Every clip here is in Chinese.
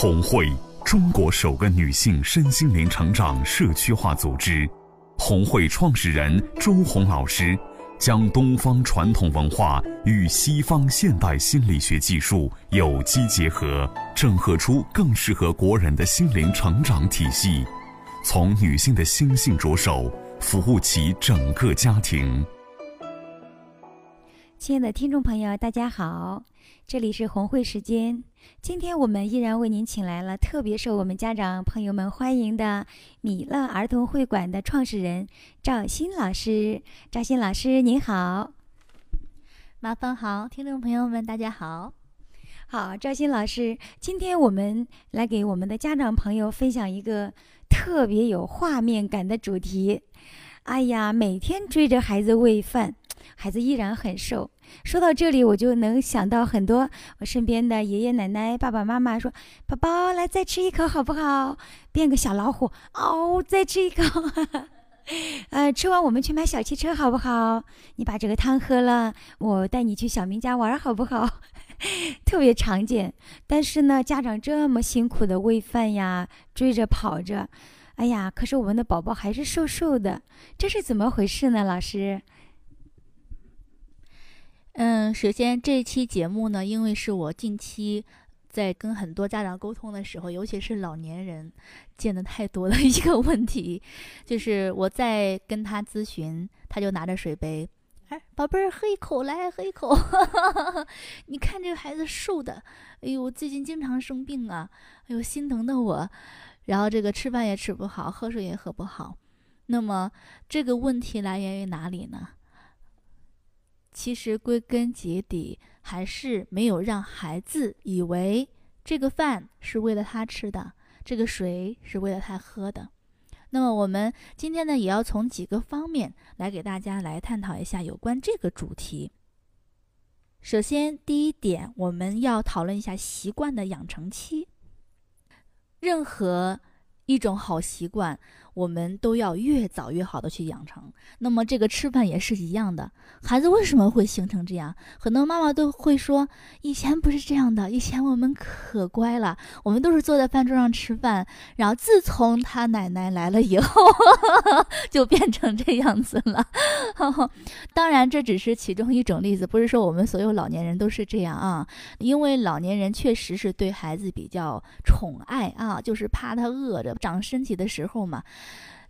红会，中国首个女性身心灵成长社区化组织。红会创始人周红老师将东方传统文化与西方现代心理学技术有机结合，整合出更适合国人的心灵成长体系。从女性的心性着手，服务其整个家庭。亲爱的听众朋友，大家好，这里是红会时间。今天我们依然为您请来了特别受我们家长朋友们欢迎的米乐儿童会馆的创始人赵鑫老师。赵鑫老师您好，麻烦好，听众朋友们大家好。好，赵鑫老师，今天我们来给我们的家长朋友分享一个特别有画面感的主题。哎呀，每天追着孩子喂饭。孩子依然很瘦。说到这里，我就能想到很多我身边的爷爷奶奶、爸爸妈妈说：“宝宝，来再吃一口好不好？变个小老虎哦，再吃一口。呃，吃完我们去买小汽车好不好？你把这个汤喝了，我带你去小明家玩好不好？特别常见。但是呢，家长这么辛苦的喂饭呀，追着跑着，哎呀，可是我们的宝宝还是瘦瘦的，这是怎么回事呢？老师？嗯，首先这期节目呢，因为是我近期在跟很多家长沟通的时候，尤其是老年人见的太多的一个问题，就是我在跟他咨询，他就拿着水杯，哎，宝贝儿喝一口，来喝一口。你看这个孩子瘦的，哎呦，最近经常生病啊，哎呦，心疼的我。然后这个吃饭也吃不好，喝水也喝不好。那么这个问题来源于哪里呢？其实归根结底还是没有让孩子以为这个饭是为了他吃的，这个水是为了他喝的。那么我们今天呢，也要从几个方面来给大家来探讨一下有关这个主题。首先，第一点，我们要讨论一下习惯的养成期。任何一种好习惯。我们都要越早越好的去养成。那么这个吃饭也是一样的，孩子为什么会形成这样？很多妈妈都会说，以前不是这样的，以前我们可乖了，我们都是坐在饭桌上吃饭。然后自从他奶奶来了以后，就变成这样子了。当然这只是其中一种例子，不是说我们所有老年人都是这样啊。因为老年人确实是对孩子比较宠爱啊，就是怕他饿着长身体的时候嘛。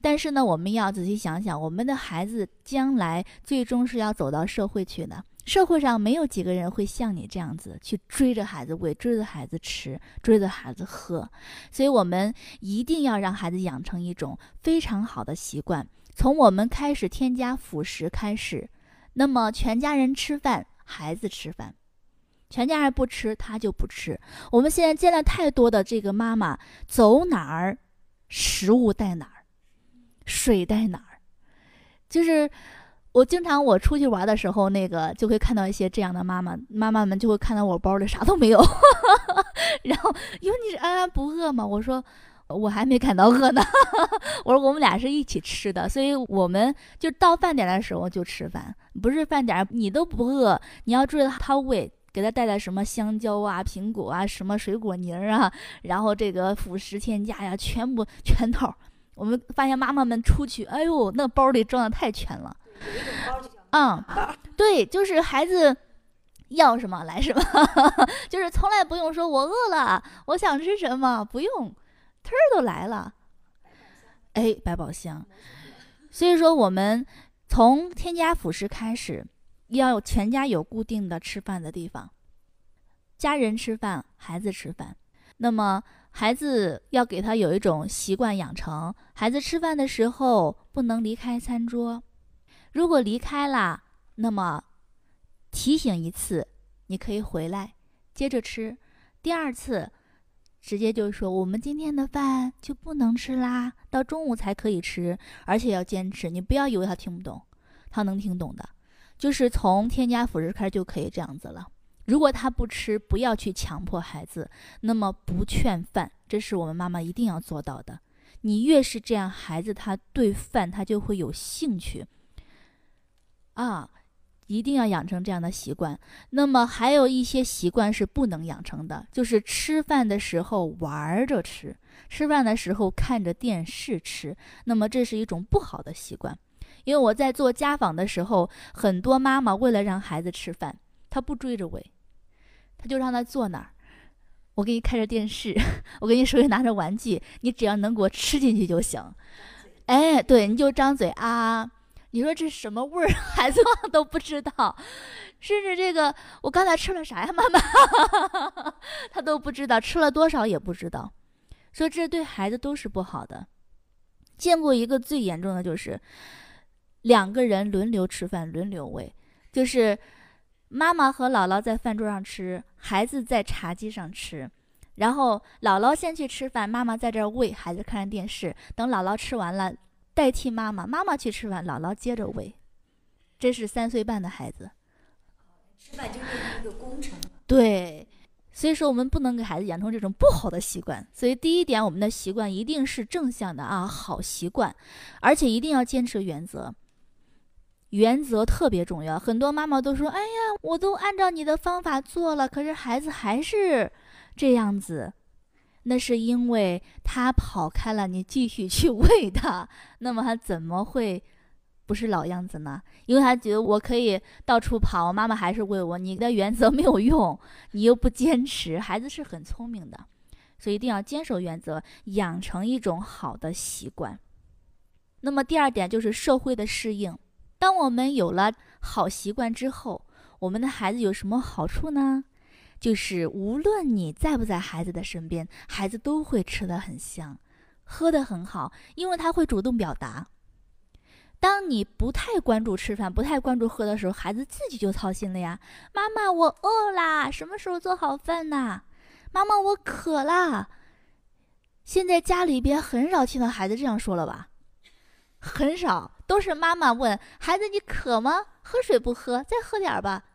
但是呢，我们要仔细想想，我们的孩子将来最终是要走到社会去的。社会上没有几个人会像你这样子去追着孩子喂，追着孩子吃，追着孩子喝。所以，我们一定要让孩子养成一种非常好的习惯，从我们开始添加辅食开始。那么，全家人吃饭，孩子吃饭；全家人不吃，他就不吃。我们现在见了太多的这个妈妈，走哪儿，食物带哪儿。水在哪儿？就是我经常我出去玩的时候，那个就会看到一些这样的妈妈，妈妈们就会看到我包里啥都没有，然后因为你是安安不饿吗？我说我还没感到饿呢，我说我们俩是一起吃的，所以我们就到饭点的时候就吃饭，不是饭点你都不饿，你要注意他喂，给他带来什么香蕉啊、苹果啊、什么水果泥儿啊，然后这个辅食添加呀，全部全套。我们发现妈妈们出去，哎呦，那包里装的太全了。嗯，对，就是孩子要什么来什么，就是从来不用说“我饿了，我想吃什么”，不用，忒儿都来了。哎，百宝箱。所以说，我们从添加辅食开始，要全家有固定的吃饭的地方，家人吃饭，孩子吃饭。那么。孩子要给他有一种习惯养成，孩子吃饭的时候不能离开餐桌，如果离开了，那么提醒一次，你可以回来接着吃。第二次，直接就是说我们今天的饭就不能吃啦，到中午才可以吃，而且要坚持。你不要以为他听不懂，他能听懂的，就是从添加辅食开始就可以这样子了。如果他不吃，不要去强迫孩子。那么不劝饭，这是我们妈妈一定要做到的。你越是这样，孩子他对饭他就会有兴趣。啊，一定要养成这样的习惯。那么还有一些习惯是不能养成的，就是吃饭的时候玩着吃，吃饭的时候看着电视吃。那么这是一种不好的习惯。因为我在做家访的时候，很多妈妈为了让孩子吃饭，她不追着喂，她就让他坐那儿。我给你开着电视，我给你手里拿着玩具，你只要能给我吃进去就行。哎，对，你就张嘴啊。你说这什么味儿，孩子都不知道，甚至这个我刚才吃了啥呀，妈妈，他都不知道，吃了多少也不知道，所以这对孩子都是不好的。见过一个最严重的就是，两个人轮流吃饭，轮流喂，就是妈妈和姥姥在饭桌上吃，孩子在茶几上吃，然后姥姥先去吃饭，妈妈在这儿喂孩子看电视，等姥姥吃完了。代替妈妈，妈妈去吃饭，姥姥接着喂。这是三岁半的孩子，吃饭就是一个工程。对，所以说我们不能给孩子养成这种不好的习惯。所以第一点，我们的习惯一定是正向的啊，好习惯，而且一定要坚持原则。原则特别重要。很多妈妈都说：“哎呀，我都按照你的方法做了，可是孩子还是这样子。”那是因为他跑开了，你继续去 喂他，那么他怎么会不是老样子呢？因为他觉得我可以到处跑，妈妈还是喂我。你的原则没有用，你又不坚持。孩子是很聪明的，所以一定要坚守原则，养成一种好的习惯。那么第二点就是社会的适应。当我们有了好习惯之后，我们的孩子有什么好处呢？就是无论你在不在孩子的身边，孩子都会吃得很香，喝得很好，因为他会主动表达。当你不太关注吃饭、不太关注喝的时候，孩子自己就操心了呀。妈妈，我饿啦，什么时候做好饭呢？妈妈，我渴啦。现在家里边很少听到孩子这样说了吧？很少，都是妈妈问孩子：“你渴吗？喝水不喝？再喝点吧。”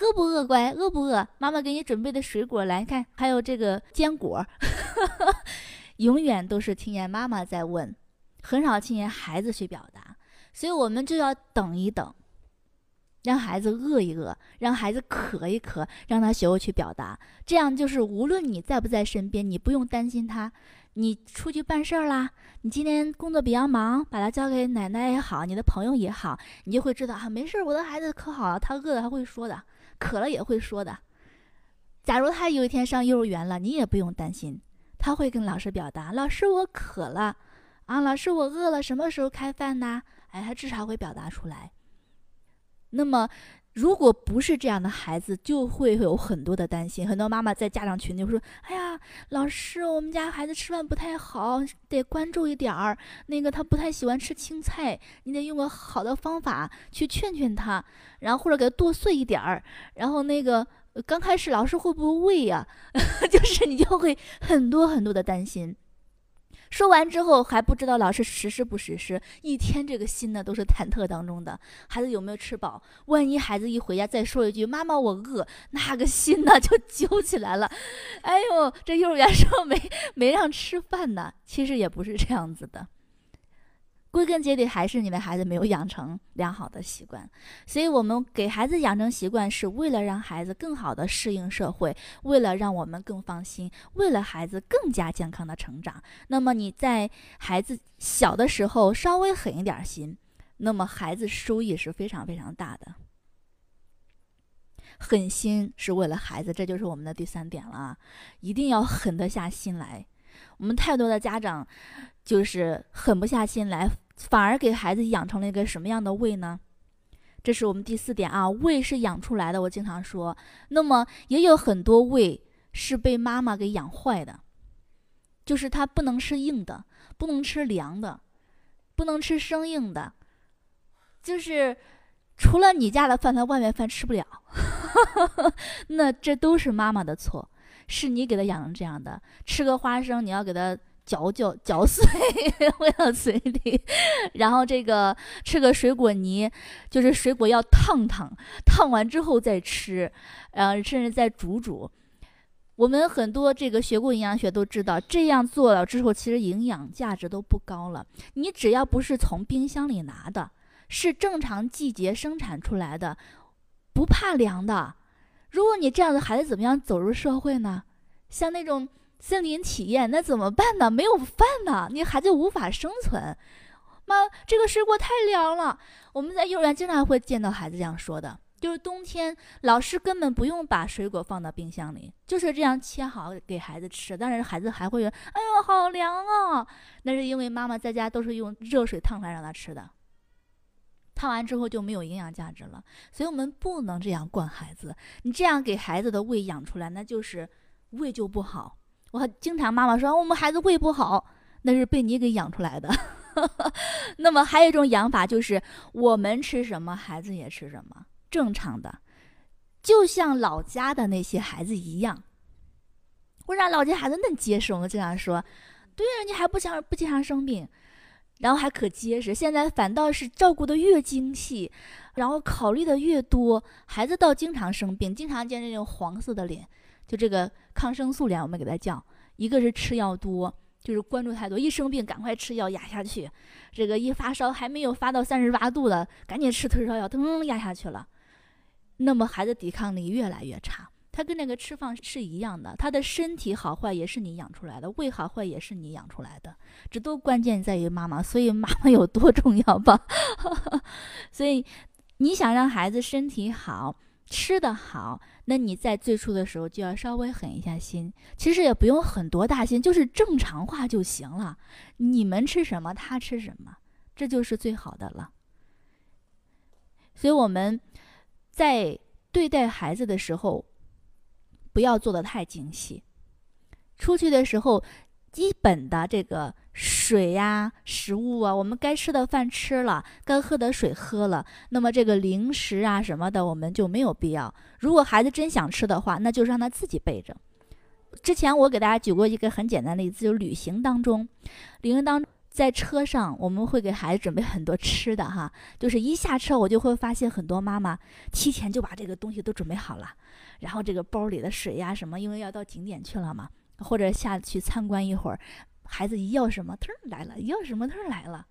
饿不饿，乖？饿不饿？妈妈给你准备的水果，来看，还有这个坚果，永远都是听见妈妈在问，很少听见孩子去表达，所以我们就要等一等，让孩子饿一饿，让孩子渴一渴，让他学会去表达，这样就是无论你在不在身边，你不用担心他，你出去办事儿啦，你今天工作比较忙，把他交给奶奶也好，你的朋友也好，你就会知道啊，没事儿，我的孩子可好了，他饿了他会说的。渴了也会说的。假如他有一天上幼儿园了，你也不用担心，他会跟老师表达：“老师，我渴了，啊，老师，我饿了，什么时候开饭呢？”哎，他至少会表达出来。那么，如果不是这样的孩子，就会有很多的担心。很多妈妈在家长群里说：“哎呀，老师，我们家孩子吃饭不太好，得关注一点儿。那个他不太喜欢吃青菜，你得用个好的方法去劝劝他。”然后或者给他剁碎一点儿，然后那个刚开始老师会不会喂呀？就是你就会很多很多的担心。说完之后还不知道老师实施不实施，一天这个心呢都是忐忑当中的。孩子有没有吃饱？万一孩子一回家再说一句“妈妈我饿”，那个心呢就揪起来了。哎呦，这幼儿园说没没让吃饭呢，其实也不是这样子的。归根结底还是你的孩子没有养成良好的习惯，所以我们给孩子养成习惯是为了让孩子更好的适应社会，为了让我们更放心，为了孩子更加健康的成长。那么你在孩子小的时候稍微狠一点心，那么孩子收益是非常非常大的。狠心是为了孩子，这就是我们的第三点了，一定要狠得下心来。我们太多的家长就是狠不下心来。反而给孩子养成了一个什么样的胃呢？这是我们第四点啊，胃是养出来的。我经常说，那么也有很多胃是被妈妈给养坏的，就是他不能吃硬的，不能吃凉的，不能吃生硬的，就是除了你家的饭，他外面饭吃不了。那这都是妈妈的错，是你给他养成这样的。吃个花生，你要给他。嚼嚼嚼碎，喂到嘴里，然后这个吃个水果泥，就是水果要烫烫，烫完之后再吃，呃，甚至再煮煮。我们很多这个学过营养学都知道，这样做了之后，其实营养价值都不高了。你只要不是从冰箱里拿的，是正常季节生产出来的，不怕凉的。如果你这样的孩子怎么样走入社会呢？像那种森林体验，那怎么办呢？没有饭呢，你孩子无法生存。妈，这个水果太凉了。我们在幼儿园经常会见到孩子这样说的，就是冬天老师根本不用把水果放到冰箱里，就是这样切好给孩子吃。但是孩子还会说：“哎呦，好凉啊！”那是因为妈妈在家都是用热水烫出来让他吃的，看完之后就没有营养价值了。所以我们不能这样惯孩子，你这样给孩子的胃养出来，那就是胃就不好。我经常妈妈说我们孩子胃不好，那是被你给养出来的。那么还有一种养法，就是我们吃什么，孩子也吃什么，正常的，就像老家的那些孩子一样。我让老家孩子嫩结实？我们经常说，对呀，你还不想不经常生病，然后还可结实。现在反倒是照顾的越精细，然后考虑的越多，孩子倒经常生病，经常见这种黄色的脸，就这个抗生素脸，我们给他叫，一个是吃药多。就是关注太多，一生病赶快吃药压下去，这个一发烧还没有发到三十八度的，赶紧吃退烧药，噔压下去了。那么孩子抵抗力越来越差，他跟那个吃饭是一样的，他的身体好坏也是你养出来的，胃好坏也是你养出来的，这都关键在于妈妈，所以妈妈有多重要吧？所以你想让孩子身体好。吃的好，那你在最初的时候就要稍微狠一下心，其实也不用很多大心，就是正常化就行了。你们吃什么，他吃什么，这就是最好的了。所以我们在对待孩子的时候，不要做的太精细。出去的时候，基本的这个。水呀，食物啊，我们该吃的饭吃了，该喝的水喝了，那么这个零食啊什么的，我们就没有必要。如果孩子真想吃的话，那就让他自己备着。之前我给大家举过一个很简单的例子，就是旅行当中，旅行当在车上，我们会给孩子准备很多吃的哈，就是一下车我就会发现很多妈妈提前就把这个东西都准备好了，然后这个包里的水呀什么，因为要到景点去了嘛，或者下去参观一会儿。孩子一要什么，突儿来了；一要什么，突儿来了。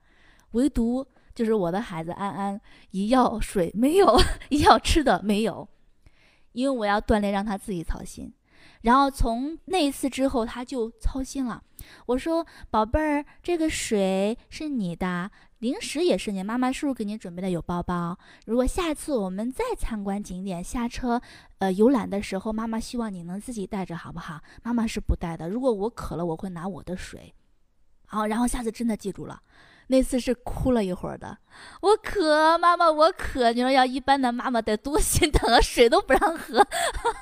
唯独就是我的孩子安安，一要水没有，一要吃的没有。因为我要锻炼，让他自己操心。然后从那一次之后，他就操心了。我说：“宝贝儿，这个水是你的，零食也是你妈妈是不是给你准备的？有包包。如果下次我们再参观景点，下车，呃，游览的时候，妈妈希望你能自己带着，好不好？妈妈是不带的。如果我渴了，我会拿我的水。好，然后下次真的记住了。”那次是哭了一会儿的，我渴，妈妈我渴。你说要一般的妈妈得多心疼啊，水都不让喝。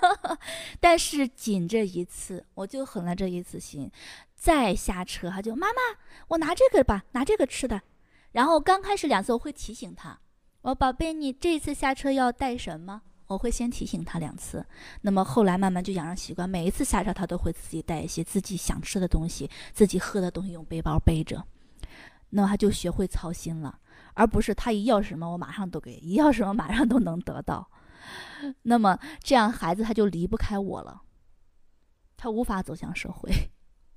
但是仅这一次，我就狠了这一次心。再下车，他就妈妈，我拿这个吧，拿这个吃的。然后刚开始两次我会提醒他，我宝贝，你这次下车要带什么？我会先提醒他两次。那么后来慢慢就养成习惯，每一次下车他都会自己带一些自己想吃的东西，自己喝的东西，用背包背着。那么他就学会操心了，而不是他一要什么我马上都给，一要什么马上都能得到。那么这样孩子他就离不开我了，他无法走向社会。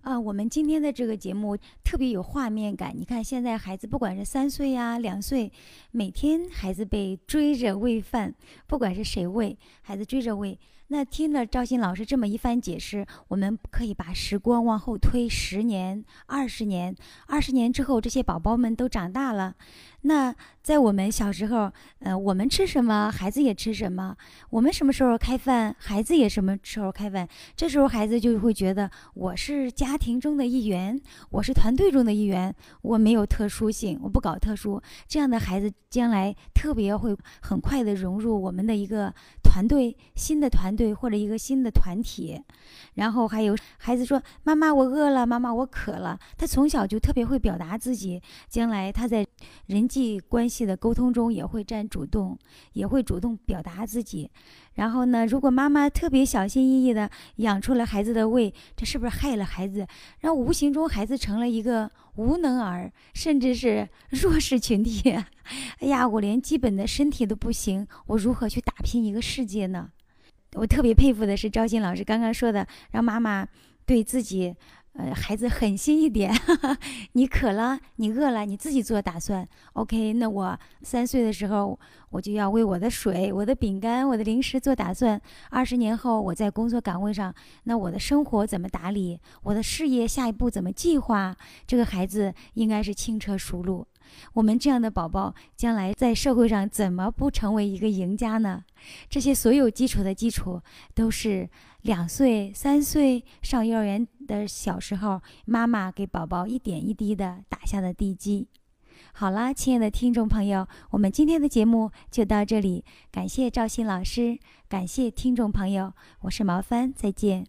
啊，我们今天的这个节目特别有画面感。你看现在孩子不管是三岁呀、两岁，每天孩子被追着喂饭，不管是谁喂，孩子追着喂。那听了赵鑫老师这么一番解释，我们可以把时光往后推十年、二十年，二十年之后，这些宝宝们都长大了。那在我们小时候，呃，我们吃什么，孩子也吃什么；我们什么时候开饭，孩子也什么时候开饭。这时候孩子就会觉得我是家庭中的一员，我是团队中的一员，我没有特殊性，我不搞特殊。这样的孩子将来特别会很快的融入我们的一个团队，新的团队或者一个新的团体。然后还有孩子说：“妈妈，我饿了，妈妈，我渴了。”他从小就特别会表达自己，将来他在人际关系的沟通中也会占主动，也会主动表达自己。然后呢，如果妈妈特别小心翼翼的养出了孩子的胃，这是不是害了孩子？让无形中孩子成了一个无能儿，甚至是 弱势群体。哎呀，我连基本的身体都不行，我如何去打拼一个世界呢？我特别佩服的是赵鑫老师刚刚说的，让妈妈对自己，呃，孩子狠心一点，你渴了，你饿了，你自己做打算。OK，那我三岁的时候，我就要为我的水、我的饼干、我的零食做打算。二十年后，我在工作岗位上，那我的生活怎么打理？我的事业下一步怎么计划？这个孩子应该是轻车熟路。我们这样的宝宝，将来在社会上怎么不成为一个赢家呢？这些所有基础的基础，都是两岁、三岁上幼儿园的小时候，妈妈给宝宝一点一滴的打下的地基。好啦，亲爱的听众朋友，我们今天的节目就到这里，感谢赵鑫老师，感谢听众朋友，我是毛帆，再见。